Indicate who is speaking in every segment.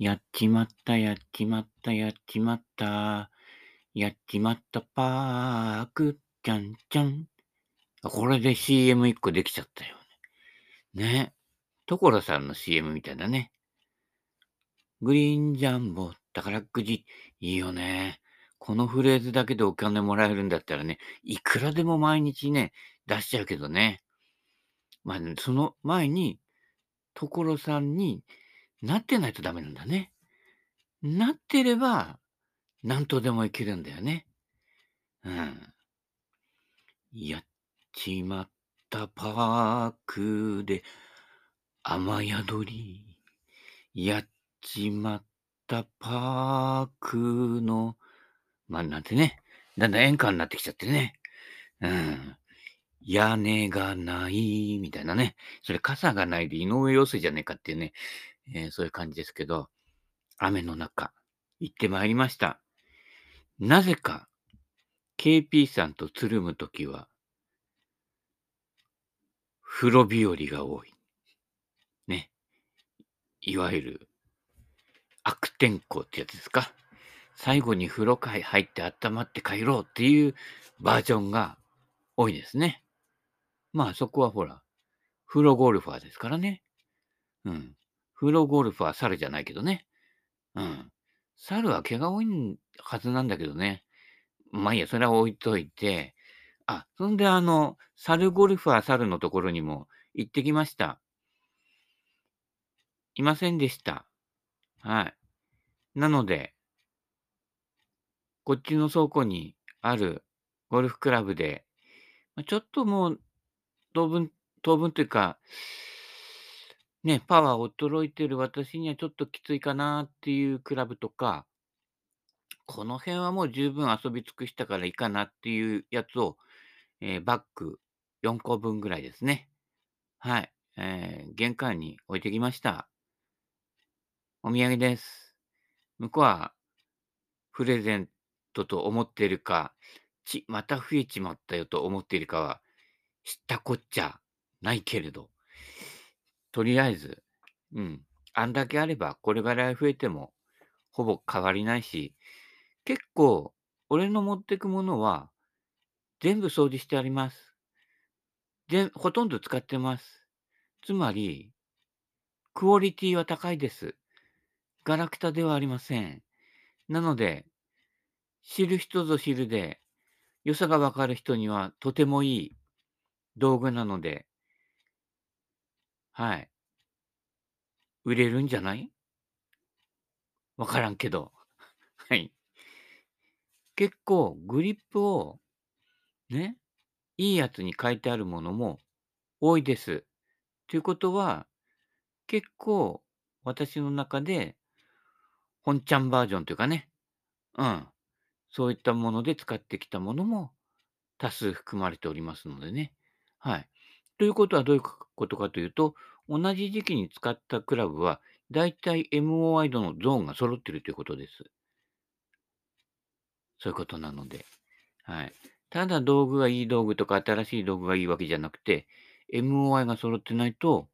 Speaker 1: やっちまった、やっちまった、やっちまった。やっちまったパーク、ちゃんちゃん。これで CM1 個できちゃったよね。ね。所さんの CM みたいだね。グリーンジャンボ、宝くじ、いいよね。このフレーズだけでお金もらえるんだったらね、いくらでも毎日ね、出しちゃうけどね。まあ、その前に、所さんになってないとダメなんだね。なってれば、なんとでもいけるんだよね。うん。やっちまったパークで雨宿り。やっちまったパークの、まあ、なんてね。だんだん演歌になってきちゃってね。うん。屋根がない、みたいなね。それ傘がないで井上陽水じゃねえかっていうね。えーそういう感じですけど、雨の中、行ってまいりました。なぜか、KP さんとつるむときは、風呂日和が多い。ね。いわゆる、悪天候ってやつですか。最後に風呂会入って温まって帰ろうっていうバージョンが多いですね。まあそこはほら、風呂ゴルファーですからね。うん。風呂ゴルファー猿じゃないけどね。うん。猿は毛が多いはずなんだけどね。まあいいや、それは置いといて。あ、そんであの、猿ゴルファー猿のところにも行ってきました。いませんでした。はい。なので、こっちの倉庫にあるゴルフクラブで、ちょっともう、当分、当分というか、ね、パワー衰えてる私にはちょっときついかなっていうクラブとか、この辺はもう十分遊び尽くしたからいいかなっていうやつを、えーバッグ4個分ぐらいですね。はい。えー玄関に置いてきました。お土産です。向こうはプレゼントと思っているか、ち、また増えちまったよと思っているかは、知ったこっちゃないけれど、とりあえず、うん、あんだけあれば、これぐらい増えても、ほぼ変わりないし、結構、俺の持ってくものは、全部掃除してあります。で、ほとんど使ってます。つまり、クオリティは高いです。ガラクタではありません。なので、知る人ぞ知るで、良さがわかる人にはとてもいい道具なので、はい。売れるんじゃない？わからんけど。はい。結構、グリップを、ね、いいやつに書いてあるものも多いです。ということは、結構、私の中で、本ちゃんバージョンというかね、うん。そういったもので使ってきたものも多数含まれておりますのでね。はい。ということはどういうことかというと、同じ時期に使ったクラブは、だいたい MOI 度のゾーンが揃っているということです。そういうことなので。はい。ただ道具がいい道具とか新しい道具がいいわけじゃなくて、MOI が揃ってないと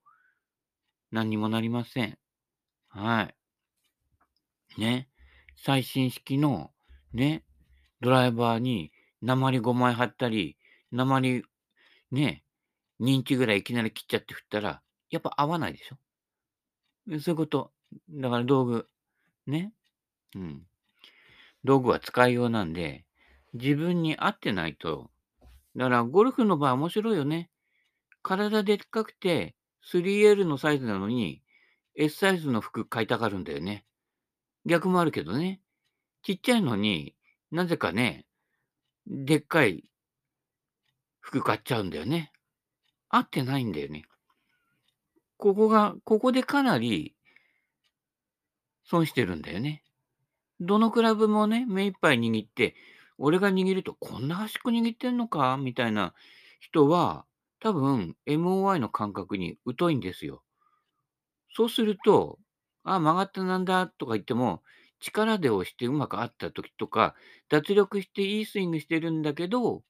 Speaker 1: 何にもなりません。はい。ね。最新式のね、ドライバーに鉛5枚貼ったり、鉛ね、2インチぐらいいきなり切っちゃって振ったら、やっぱ合わないでしょ？そういうこと。だから道具、ね。うん。道具は使いようなんで、自分に合ってないと。だからゴルフの場合面白いよね。体でっかくて 3L のサイズなのに S サイズの服買いたがるんだよね。逆もあるけどね。ちっちゃいのになぜかね、でっかい服買っちゃうんだよね。合ってないんだよね。ここが、ここでかなり損してるんだよね。どのクラブもね、目いっぱい握って、俺が握るとこんな端っこ握ってんのか？みたいな人は、多分 MOI の感覚に疎いんですよ。そうすると、あ、曲がったなんだとか言っても、力で押してうまく合った時とか、脱力していいスイングしてるんだけど、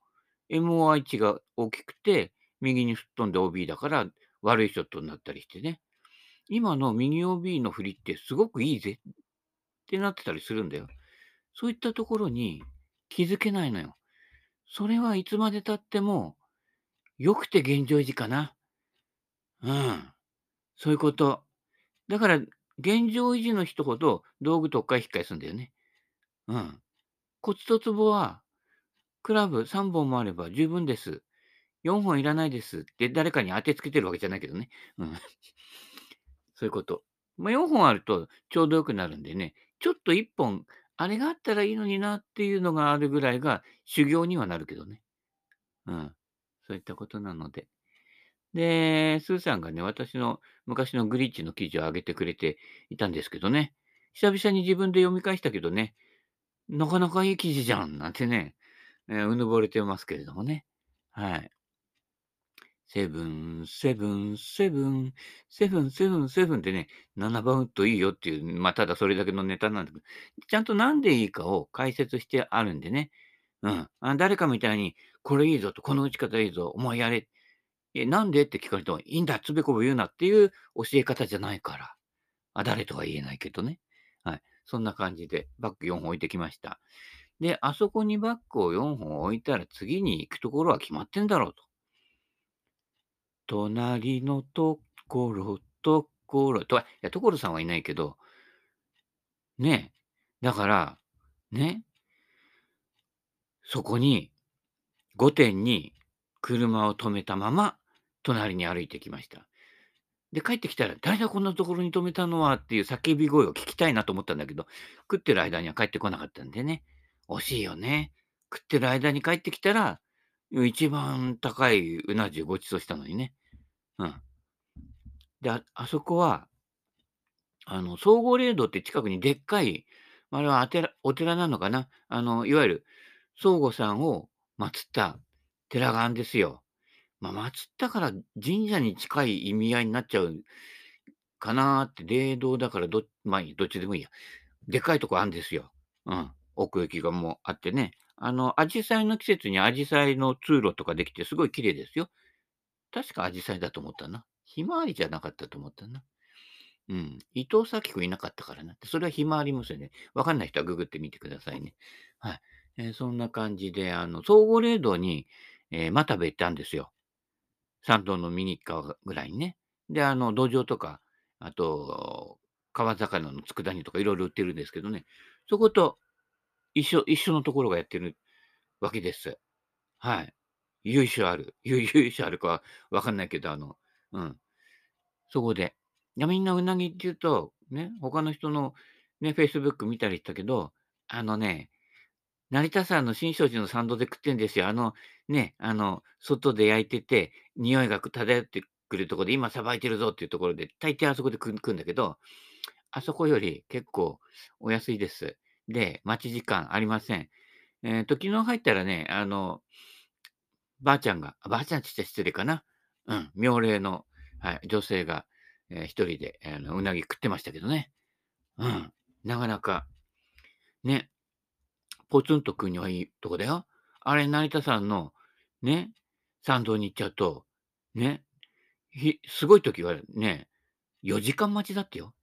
Speaker 1: MOI 値が大きくて、右に吹っ飛んで OB だから悪いショットになったりしてね。今の右 OB の振りってすごくいいぜってなってたりするんだよ。そういったところに気づけないのよ。それはいつまで経っても良くて現状維持かな。うん。そういうこと。だから、現状維持の人ほど道具特化引っかえすんだよね。うん。コツとツボは、クラブ3本もあれば十分です。4本いらないですって誰かに当てつけてるわけじゃないけどね。うん。そういうこと。まあ、4本あるとちょうど良くなるんでね、ちょっと1本、あれがあったらいいのになっていうのがあるぐらいが修行にはなるけどね。うん。そういったことなので。で、スーさんがね、私の昔のグリッチの記事を上げてくれていたんですけどね、久々に自分で読み返したけどね、なかなかいい記事じゃんなんてね、えーうぬぼれてますけれどもね。はい。セブン、セブン、セブン、セブン、セブン、セブンってね、7番打っといいよっていう、まあ、ただそれだけのネタなんだけど、ちゃんとなんでいいかを解説してあるんでね。うん。あ誰かみたいに、これいいぞと、この打ち方いいぞ、お前やれ。え、なんで？って聞かれても、いいんだ、つべこべ言うなっていう教え方じゃないから。あ、誰とは言えないけどね。はい。そんな感じで、バッグ4本置いてきました。で、あそこにバッグを4本置いたら次に行くところは決まってんだろうと。隣のところ、ところ、と、いや、所さんはいないけど、ねだから、ね、そこに、5点に車を止めたまま、隣に歩いてきました。で、帰ってきたら、誰だこんなところに止めたのはっていう叫び声を聞きたいなと思ったんだけど、食ってる間には帰ってこなかったんでね。惜しいよね。食ってる間に帰ってきたら、一番高いうな重ごちそうしたのにね。うん。で、ああそこは、あの、総合霊堂って近くにでっかい、あれはあてらお寺なのかな？あの、いわゆる、宗吾さんを祀った寺があるんですよ。まあ、祀ったから神社に近い意味合いになっちゃうかなーって、霊道だからどまあ、どっちでもいいや。でっかいとこあるんですよ。うん。奥行きがもうあってね。あの、紫陽花の季節に紫陽花の通路とかできてすごい綺麗ですよ。確か紫陽花だと思ったな。ひまわりじゃなかったと思ったな。うん。伊藤咲子いなかったからな。それはひまわり娘ね。わかんない人はググってみてくださいね。はい。えーそんな感じで、あの、総合霊道に、えー、またべ行ったんですよ。参道の右側ぐらいにね。で、あの、土壌とか、あと、川魚の佃煮とかいろいろ売ってるんですけどね。そこと一緒、一緒のところがやってるわけです。はい。由緒ある。由緒あるかはわかんないけど、あの、うん。そこで。いや、みんなうなぎって言うと、ね、他の人のね、Facebook 見たりしたけど、あのね、成田山の新勝寺の参道で食ってんですよ。あの、ね、あの、外で焼いてて、匂いが漂ってくるとこで、今さばいてるぞっていうところで、大抵あそこで食うんだけど、あそこより結構お安いです。で、待ち時間ありません。えっと、昨日入ったらね、あの、ばあちゃんが、ばあちゃんって言ったら失礼かな。うん、妙齢の、はい、女性が、えー一人で、あの、うなぎ食ってましたけどね。うん、なかなか、ね、ポツンと食うにはいいとこだよ。あれ、成田山の、ね、参道に行っちゃうと、ね、ひすごい時はね、4時間待ちだってよ。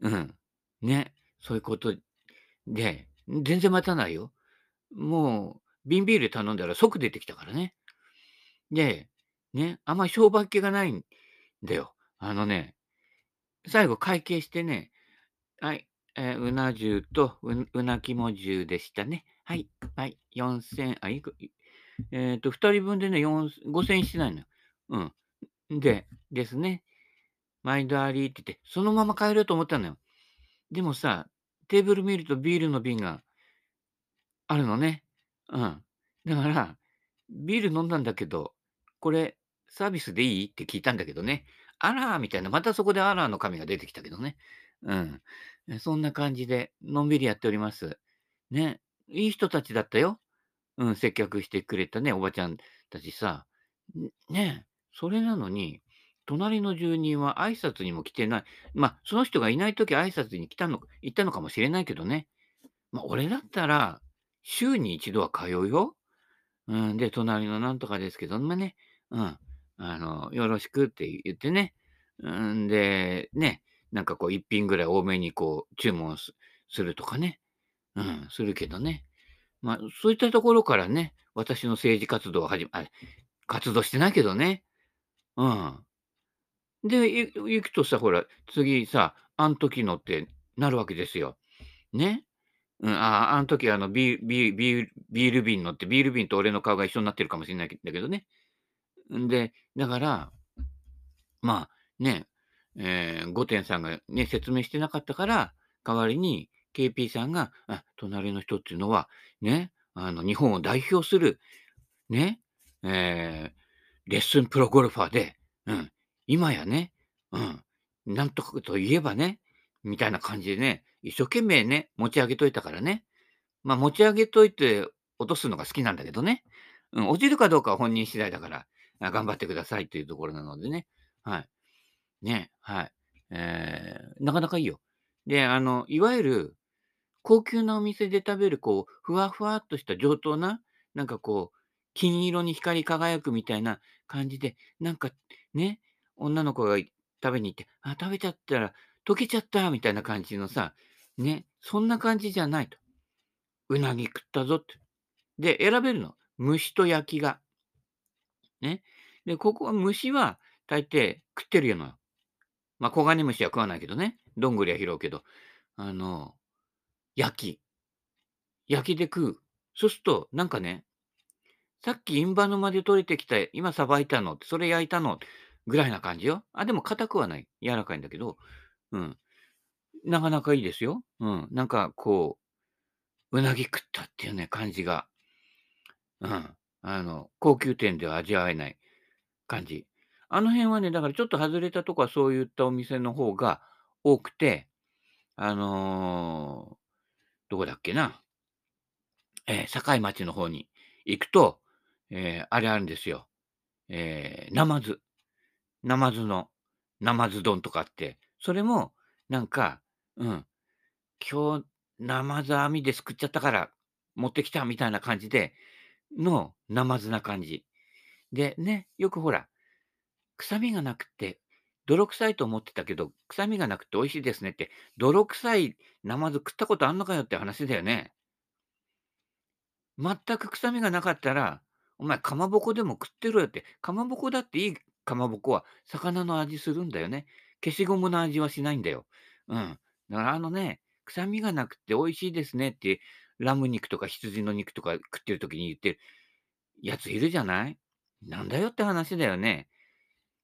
Speaker 1: うん。ね、そういうことで、全然待たないよ。もう、瓶ビール頼んだら即出てきたからね。で、ね、あんまり商売っ気がないんだよ。あのね、最後会計してね、はい、えーうな重とううなきも重でしたね。はい、はい、4000、あ、いく、えっと、2人分でね、5000円してないのよ。うん。で、ですね、毎度ありって言って、そのまま帰ろうと思ったのよ。でもさ、テーブル見るとビールの瓶があるのね。うん。だから、ビール飲んだんだけど、これサービスでいい？って聞いたんだけどね。あらーみたいな、またそこであらーの神が出てきたけどね。うん。そんな感じで、のんびりやっております。ね。いい人たちだったよ。うん、接客してくれたね、おばちゃんたちさ。ね、それなのに、隣の住人は挨拶にも来てない。まあ、その人がいないとき挨拶に来たの行ったのかもしれないけどね。まあ、俺だったら、週に一度は通うよ。うん、で、隣のなんとかですけど、まあね、うん、あの、よろしくって言ってね。うんで、ね、なんかこう一品ぐらい多めにこう注文するとかね。うん、するけどね。まあ、そういったところからね、私の政治活動を始めあ、活動してないけどね。うん。で、行くとさ、ほら、次さ、あん時のってなるわけですよ。ね。うん、ああ、あん時あのビービービールビール瓶のって、ビール瓶と俺の顔が一緒になってるかもしれないんだけどね。んで、だから、まあ、ね、えー、御殿さんがね、説明してなかったから、代わりに KP さんが、あ、隣の人っていうのは、ね、あの、日本を代表する、ね、えー、レッスンプロゴルファーで、うん、今やね、うん、なんとかと言えばね、みたいな感じでね、一生懸命ね、持ち上げといたからね。まあ、持ち上げといて落とすのが好きなんだけどね。うん、落ちるかどうかは本人次第だから、頑張ってくださいというところなのでね。はい。ね、はい。えー、なかなかいいよ。で、あの、いわゆる、高級なお店で食べる、こう、ふわふわっとした上等な、なんかこう、金色に光り輝くみたいな感じで、なんかね、女の子が食べに行って、あ、食べちゃったら溶けちゃったみたいな感じのさ、ね、そんな感じじゃないと。うなぎ食ったぞって。で、選べるの。蒸しと焼きが。ね。で、ここは蒸しは大抵食ってるよな。まあ、黄金虫は食わないけどね。どんぐりは拾うけど。あの、焼き。焼きで食う。そうすると、なんかね、さっきインバ沼で取れてきた、今さばいたの、それ焼いたの、ぐらいな感じよ。あ、でも硬くはない。柔らかいんだけど、うん。なかなかいいですよ。うん。なんかこう、うなぎ食ったっていうね、感じが、うん。あの、高級店では味わえない感じ。あの辺はね、だからちょっと外れたとこはそういったお店の方が多くて、あのーどこだっけな、えー境町の方に行くと、えーあれあるんですよ。えー、ナマズ。ナマズの、ナマズ丼とかあって、それも、なんか、うん、今日、ナマズ網ですくっちゃったから持ってきたみたいな感じで、の、ナマズな感じ。で、ね、よくほら、臭みがなくて、泥臭いと思ってたけど、臭みがなくて美味しいですねって、泥臭いナマズ食ったことあんのかよって話だよね。全く臭みがなかったら、お前かまぼこでも食ってろよって、かまぼこだっていいかまぼこは魚の味するんだよね。消しゴムの味はしないんだよ。うん。だからあのね、臭みがなくて美味しいですねって、ラム肉とか羊の肉とか食ってる時に言ってるやついるじゃない？なんだよって話だよね。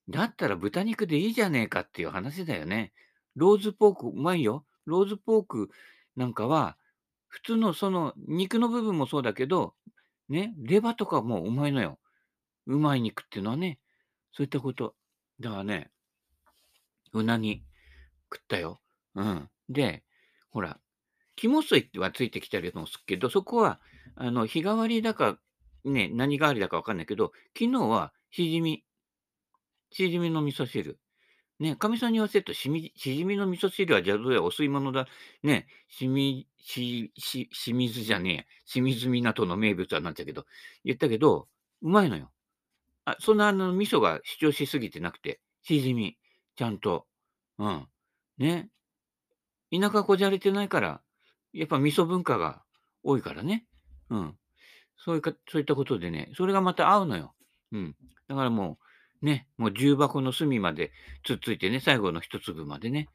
Speaker 1: だったら豚肉でいいじゃねえかっていう話だよね。ローズポークうまいよ。ローズポークなんかは、普通のその肉の部分もそうだけど、ね、レバとかもうまいのよ。うまい肉っていうのはね、そういったこと。だからね、うなぎ食ったよ。うん。で、ほら、肝水はついてきたりもするけど、そこは、あの、日替わりだか、ね、何代わりだかわかんないけど、昨日はしじみ、しじみの味噌汁。ね、かみさんに言わせると、しみしじみの味噌汁はじゃどうやお吸い物だ。ね、しみ、し、し、清水じゃねえや。清水港の名物はなんだけど、言ったけど、うまいのよ。あ、そんなあの、味噌が主張しすぎてなくて、しじみ、ちゃんと。うん。ね。田舎こじゃれてないから、やっぱ味噌文化が多いからね。うん。そういうかそういったことでね、それがまた合うのよ。うん。だからもう、ね、もう重箱の隅までつっついてね、最後の一粒までね、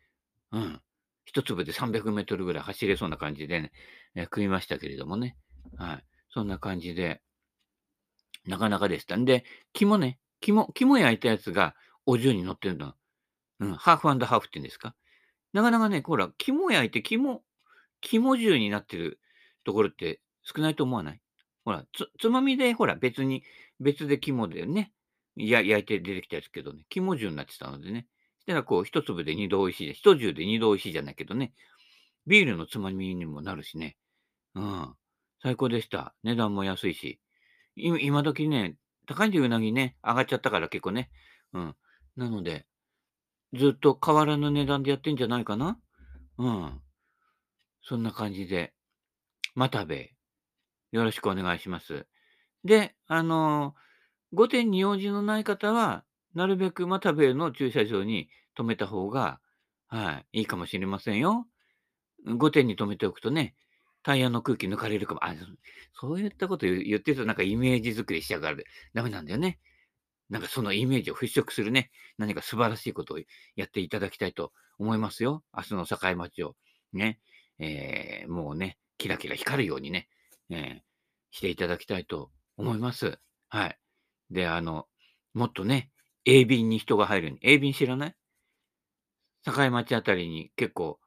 Speaker 1: うん。一粒で300メートルぐらい走れそうな感じでね、え、食いましたけれどもね。はい。そんな感じで、なかなかでした。んで、肝ね、肝肝焼いたやつがお重に乗ってるの。うん、ハーフハーフっていうんですか。なかなかね、ほら、肝焼いて肝肝重になってるところって少ないと思わない？ほら、つつまみでほら、別に別で肝でね、や焼いて出てきたやつけどね、肝重になってたのでね。したらこう一粒で二度美味しい一重で二度美味しいじゃないけどね、ビールのつまみにもなるしね。うん、最高でした。値段も安いし。今時ね、高いんでうなぎね、上がっちゃったから結構ね。うん。なので、ずっと変わらぬ値段でやってんじゃないかな。うん。そんな感じで、またべ、よろしくお願いします。で、あの、御殿に用事のない方は、なるべくまたべの駐車場に止めた方が、はい。いいかもしれませんよ。5点に止めておくとね、タイヤの空気抜かれるかも。あ、そういったこと言ってるとなんかイメージ作りしちゃうからダメなんだよね。なんかそのイメージを払拭するね、何か素晴らしいことをやっていただきたいと思いますよ。明日の境町を。ね。えー、もうね、キラキラ光るようにね、えー、していただきたいと思います。はい。で、あの、もっとね、A 便に人が入るように。A 便知らない？境町あたりに結構、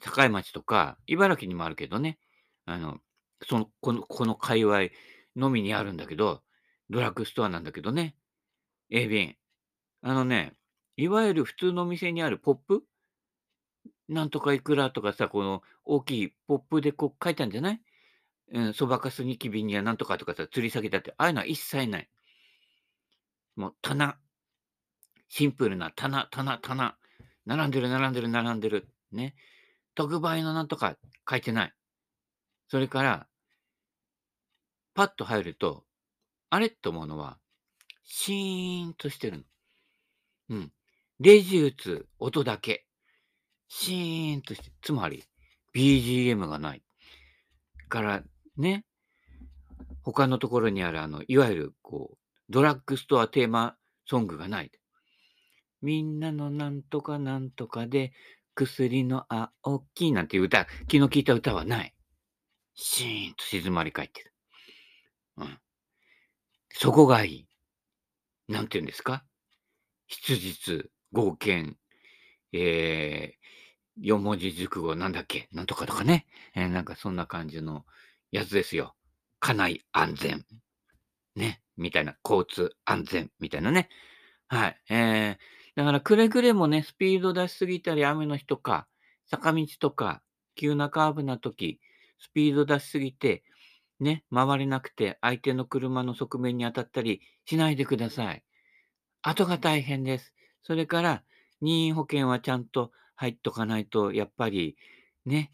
Speaker 1: 境町とか、茨城にもあるけどね、あの、その、この、この界隈のみにあるんだけど、ドラッグストアなんだけどね、A 便。あのね、いわゆる普通のお店にあるポップ？なんとかいくらとかさ、この大きいポップでこう書いてあるんじゃない？うん、そばかすニキビにはなんとかとかさ、吊り下げたって、ああいうのは一切ない。もう棚、シンプルな棚、棚、棚。並んでる、並んでる、並んでる。ね。特売のなんとか書いてない。それから、パッと入ると、あれって思うのは、シーンとしてるの。うん。レジ打つ音だけ。シーンとして、つまり、BGM がない。から、ね、他のところにある、あの、いわゆる、こう、ドラッグストアテーマソングがない。みんなのなんとかなんとかで、薬の青きなんていう歌、昨日聞いた歌はない。シーンと静まり返ってる。うん。そこがいい。なんて言うんですか？質実、合憲、えー、四文字熟語なんだっけ？なんとかとかね。えー、なんかそんな感じのやつですよ。家内安全。ね。みたいな。交通安全。みたいなね。はい。えー、だからくれぐれもね、スピード出しすぎたり、雨の日とか、坂道とか、急なカーブな時、スピード出しすぎて、ね、回れなくて相手の車の側面に当たったりしないでください。後が大変です。それから、任意保険はちゃんと入っとかないと、やっぱり、ね、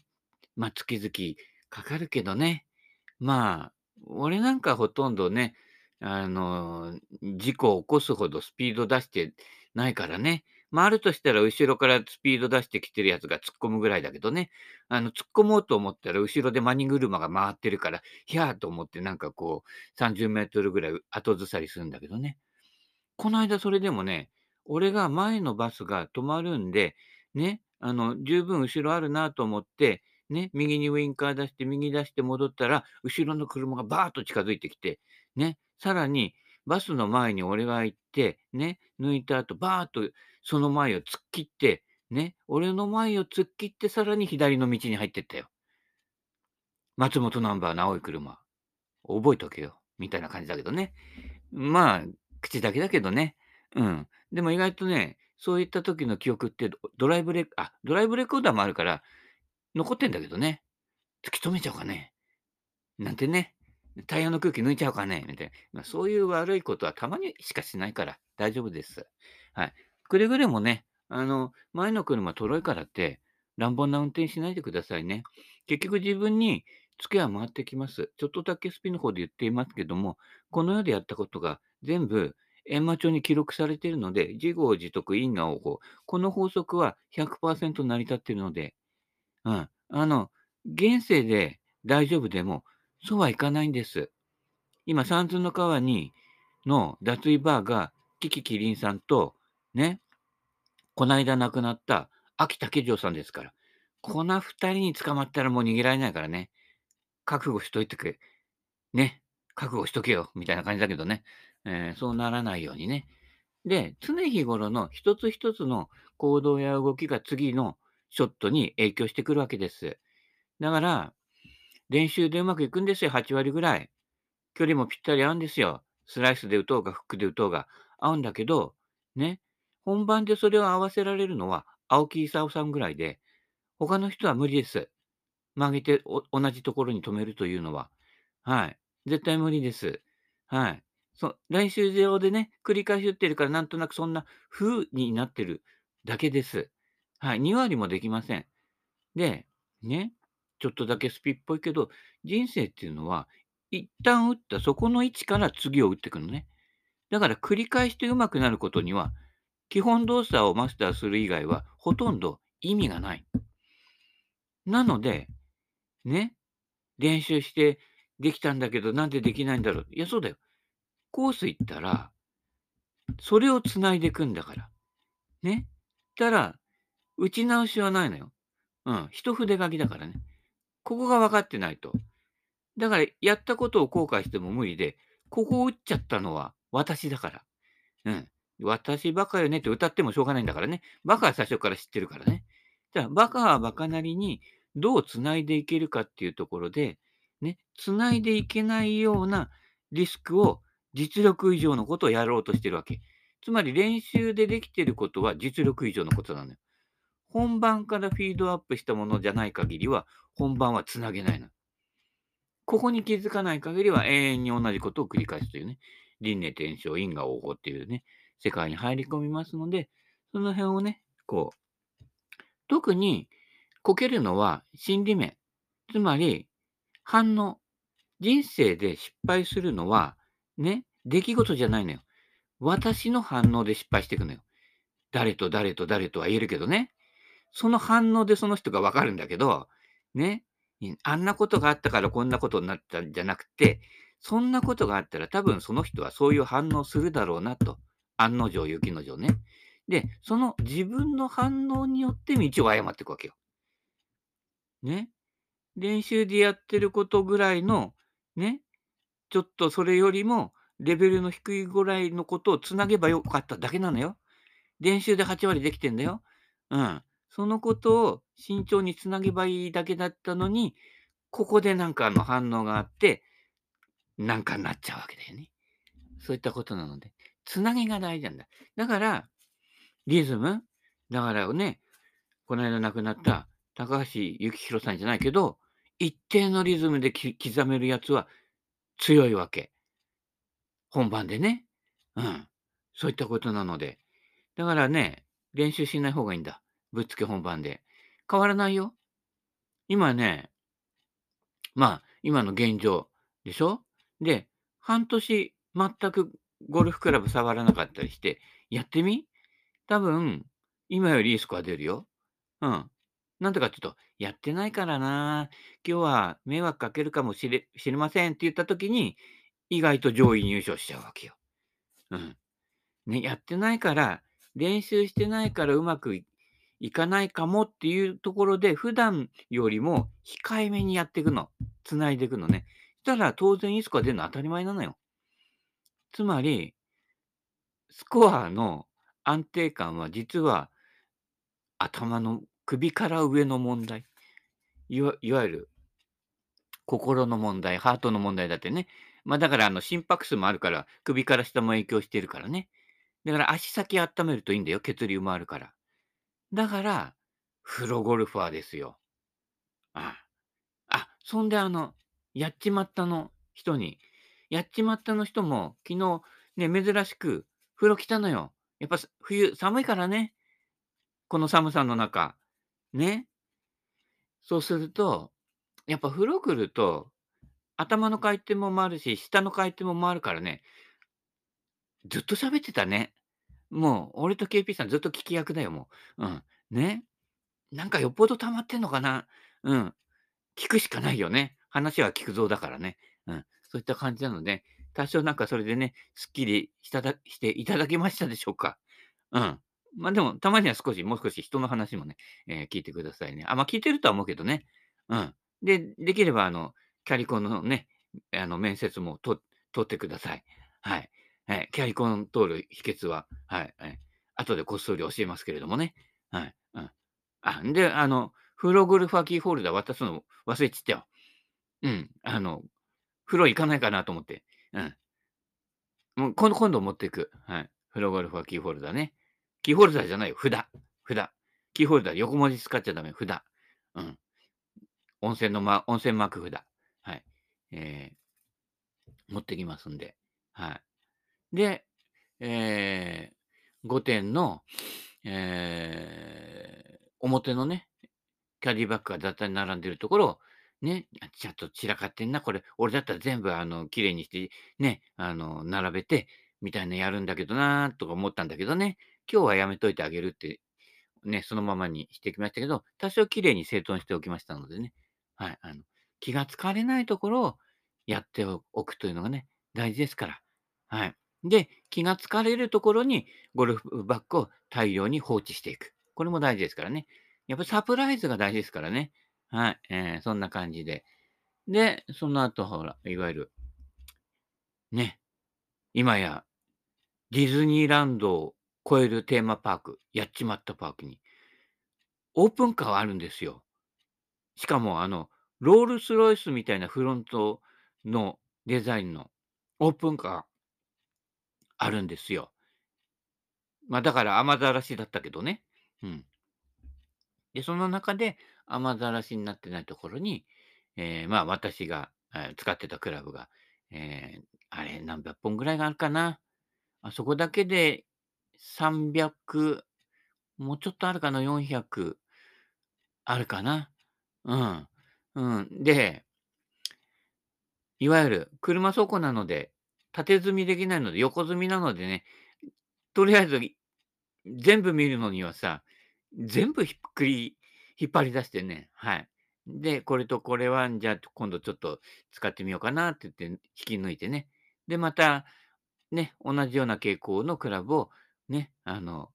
Speaker 1: まあ、月々かかるけどね。まあ、俺なんかほとんどね、あの、事故を起こすほどスピード出してないからね。まあ、あるとしたら後ろからスピード出してきてるやつが突っ込むぐらいだけどね。あの、突っ込もうと思ったら後ろでマニ車が回ってるから、ひゃーと思ってなんかこう、30メートルぐらい後ずさりするんだけどね。この間それでもね、俺が前のバスが止まるんで、ね、あの、十分後ろあるなと思って、ね、右にウインカー出して、右出して戻ったら、後ろの車がバーッと近づいてきて、ね、さらにバスの前に俺が行って、ね、抜いた後、バーッとその前を突っ切って、ね、俺の前を突っ切って、さらに左の道に入ってったよ。松本ナンバーの青い車。覚えとけよ。みたいな感じだけどね。まあ、口だけだけどね。うん。でも意外とね、そういった時の記憶ってドライブレ、あ、ドライブレコーダーもあるから、残ってんだけどね。突き止めちゃおうかね。なんてね。タイヤの空気抜いちゃうかねみたいな。そういう悪いことはたまにしかしないから大丈夫です。はい。くれぐれもね、あの、前の車とろいからって、乱暴な運転しないでくださいね。結局自分に付けは回ってきます。ちょっとだけスピの方で言っていますけども、この世でやったことが全部閻魔帳に記録されているので、自業自得因果応報。この法則は100%成り立っているので、うん。あの、現世で大丈夫でも、そうはいかないんです。今、三途の川に、の脱衣バーが、キキキリンさんと、ね、こないだ亡くなった秋竹城さんですから。この二人に捕まったらもう逃げられないからね。覚悟しといてくれ。ね。覚悟しとけよ。みたいな感じだけどね。えー、そうならないようにね。で、常日頃の一つ一つの行動や動きが次のショットに影響してくるわけです。だから、練習でうまくいくんですよ、8割ぐらい。距離もぴったり合うんですよ。スライスで打とうが、フックで打とうが合うんだけど、ね、本番でそれを合わせられるのは青木功さんぐらいで、他の人は無理です。曲げて同じところに止めるというのは。はい。絶対無理です。はい。そ練習場でね、繰り返し打ってるから、なんとなくそんな風になってるだけです。はい。2割もできません。で、ね、ちょっとだけスピっぽいけど、人生っていうのは、一旦打ったそこの位置から次を打っていくのね。だから繰り返して上手くなることには、基本動作をマスターする以外は、ほとんど意味がない。なので、ね、練習してできたんだけど、なんでできないんだろう。いや、そうだよ。コース行ったら、それを繋いでいくんだから。ね。たら、打ち直しはないのよ。うん。一筆書きだからね。ここが分かってないと。だから、やったことを後悔しても無理で、ここを打っちゃったのは私だから。うん。私バカよねって歌ってもしょうがないんだからね。バカは最初から知ってるからね。じゃあ、バカはバカなりにどう繋いでいけるかっていうところで、ね、繋いでいけないようなリスクを実力以上のことをやろうとしてるわけ。つまり練習でできてることは実力以上のことなのよ。本番からフィードアップしたものじゃない限りは、本番はつなげないの。ここに気づかない限りは永遠に同じことを繰り返すというね、輪廻転生、因果応報っていうね、世界に入り込みますので、その辺をね、こう、特にこけるのは心理面。つまり、反応。人生で失敗するのは、ね、出来事じゃないのよ。私の反応で失敗していくのよ。誰と誰と誰とは言えるけどね。その反応でその人がわかるんだけど、ね、あんなことがあったからこんなことになったんじゃなくて、そんなことがあったら多分その人はそういう反応するだろうなと。案の定、雪の定ね。で、その自分の反応によって道を誤っていくわけよ。ね。練習でやってることぐらいの、ね、ちょっとそれよりもレベルの低いぐらいのことをつなげばよかっただけなのよ。練習で8割できてんだよ。うん。そのことを慎重につなげばいいだけだったのに、ここでなんかの反応があって、なんかになっちゃうわけだよね。そういったことなので、つなげが大事なんだ。だから、リズムだからね、この間亡くなった高橋幸宏さんじゃないけど、一定のリズムで刻めるやつは強いわけ。本番でね。うん。そういったことなので。だからね、練習しない方がいいんだ。ぶっつけ本番で。変わらないよ。今ね、まあ、今の現状でしょ？で、半年全くゴルフクラブ触らなかったりして、やってみ？多分、今よりいいスコア出るよ。うん。なんでかっていうと、やってないからな、今日は迷惑かけるかもしれ知りませんって言った時に、意外と上位入賞しちゃうわけよ。うん。ね、やってないから、練習してないからうまくいかないかもっていうところで、普段よりも控えめにやっていくの。繋いでいくのね。したら当然いいスコア出るの当たり前なのよ。つまり、スコアの安定感は実は頭の首から上の問題。いわいわゆる心の問題、ハートの問題だってね。まあだからあの心拍数もあるから、首から下も影響してるからね。だから足先温めるといいんだよ。血流もあるから。だから、プロゴルファーですよ。ああ。あ、そんであの、やっちまったの人に、やっちまったの人も昨日ね、珍しく風呂来たのよ。やっぱ冬寒いからね。この寒さの中。ね。そうすると、やっぱ風呂来ると、頭の回転も回るし、下の回転も回るからね、ずっと喋ってたね。もう、俺と KP さんずっと聞き役だよ、もう。うん。ね。なんかよっぽど溜まってんのかな。うん。聞くしかないよね。話は聞くぞだからね。うん。そういった感じなので、多少なんかそれでね、すっきりしただしていただけましたでしょうか。うん。まあ、でも、たまには少し、もう少し人の話もね、えー聞いてくださいね。あ、まあ、聞いてるとは思うけどね。うん。で、できればあの、キャリコンのね、あの、面接も取ってください。はい。はい。キャリコン通る秘訣は、はい、はい。後でこっそり教えますけれどもね。はい。うん。あ、んで、あの、フロゴルファーキーホルダー渡すの忘れちったよ。うん。あの、風呂行かないかなと思って。うん。もう、今度今度持っていく。はい。フロゴルファーキーホルダーね。キーホルダーじゃないよ。札。札。キーホルダー、横文字使っちゃダメ。札。うん。温泉のま、温泉マーク札。はい。えー、持ってきますんで。はい。で、えー、5点の、えー、表のね、キャディバッグが雑多に並んでるところを、ね、ちょっと散らかってんな、これ。俺だったら全部、あの、綺麗にして、ね、あの、並べて、みたいなやるんだけどなとか思ったんだけどね。今日はやめといてあげるってね、そのままにしてきましたけど、多少綺麗に整頓しておきましたのでね。はい。あの、気が疲れないところをやっておくというのがね、大事ですから。はい。で、気が疲れるところにゴルフバッグを大量に放置していく。これも大事ですからね。やっぱサプライズが大事ですからね。はい。えー、そんな感じで。で、その後、ほら、いわゆる、ね、今やディズニーランドを超えるテーマパーク、やっちまったパークに、オープンカーはあるんですよ。しかも、あの、ロールスロイスみたいなフロントのデザインのオープンカーあるんですよ。まあ、だから雨ざらしだったけどね。うん。で、その中で雨ざらしになってないところに、えー、まあ、私が、えー、使ってたクラブが、えー、あれ、何百本ぐらいがあるかな。あそこだけで300、もうちょっとあるかな、400あるかな。うん。うん。で、いわゆる車倉庫なので、縦積みできないので、横積みなのでね、とりあえず全部見るのにはさ、全部ひっくり引っ張り出してね、はい。で、これとこれは、じゃあ今度ちょっと使ってみようかなって言って引き抜いてね。で、また、ね、同じような傾向のクラブをね、あの、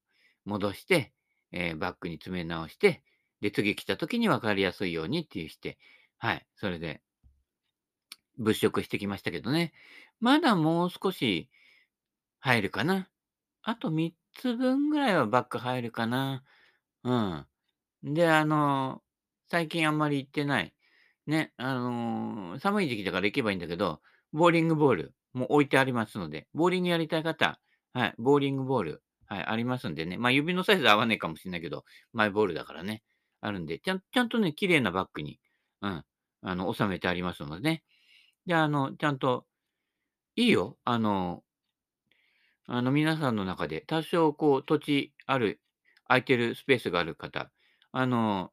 Speaker 1: 戻して、えー、バッグに詰め直して、で、次来た時に分かりやすいようにっていうして、はい、それで、物色してきましたけどね。まだもう少し入るかな。あと3つ分ぐらいはバッグ入るかな。うん。で、あの、最近あんまり行ってない。ね、あの、寒い時期だから行けばいいんだけど、ボーリングボールも置いてありますので、ボーリングやりたい方、はい、ボーリングボール、はい、ありますんでね。まあ、指のサイズ合わないかもしれないけど、マイボールだからね、あるんで、ちゃんちゃんとね、綺麗なバッグに、うん、あの、収めてありますのでね。で、あの、ちゃんと、いいよ。あの、あの、皆さんの中で、多少こう、土地ある、空いてるスペースがある方、あの、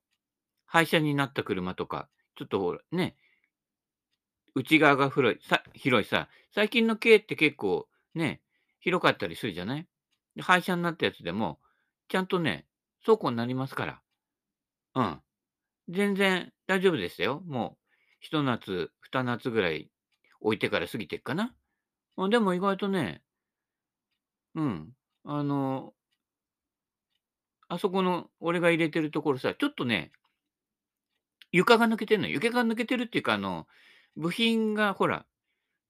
Speaker 1: 廃車になった車とか、ちょっとほら、ね、内側が広いさ広いさ、最近の軽って結構ね、広かったりするじゃない？廃車になったやつでも、ちゃんとね、倉庫になりますから。うん。全然大丈夫ですよ。もう、一夏、二夏ぐらい置いてから過ぎてっかな。でも意外とね、うん。あの、あそこの俺が入れてるところさ、ちょっとね、床が抜けてんの。床が抜けてるっていうか、あの、部品がほら、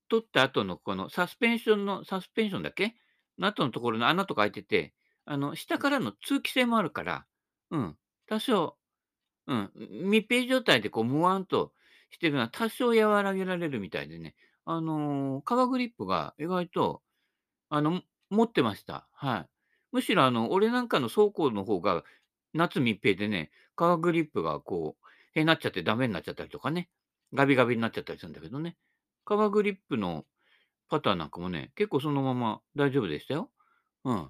Speaker 1: 取った後のこのサスペンションのサスペンションだっけ？の後のところの穴とか開いてて、あの、下からの通気性もあるから、うん、多少、うん、密閉状態でこう、ムワンとしてるのは多少和らげられるみたいでね、あの、革グリップが意外と、あの、持ってました。はい。むしろあの、俺なんかの倉庫の方が夏密閉でね、革グリップがこう、へなっちゃってダメになっちゃったりとかね、ガビガビになっちゃったりするんだけどね。革グリップのパターンなんかもね、結構そのまま大丈夫でしたよ。うん。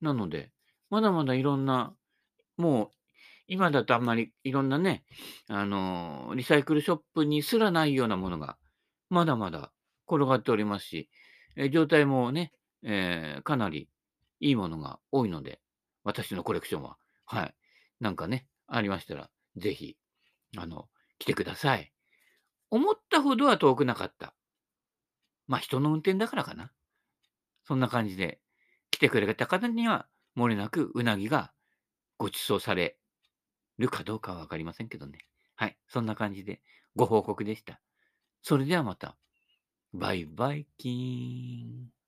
Speaker 1: なので、まだまだいろんな、もう、今だとあんまりいろんなね、あのーリサイクルショップにすらないようなものが、まだまだ転がっておりますし、えー状態もね、えーかなりいいものが多いので、私のコレクションは。はい。なんかね、ありましたら、ぜひ、あの、来てください。思ったほどは遠くなかった。まあ、人の運転だからかな。そんな感じで、来てくれた方には、漏れなくうなぎがご馳走されるかどうかはわかりませんけどね。はい。そんな感じでご報告でした。それではまた。バイバイキーン。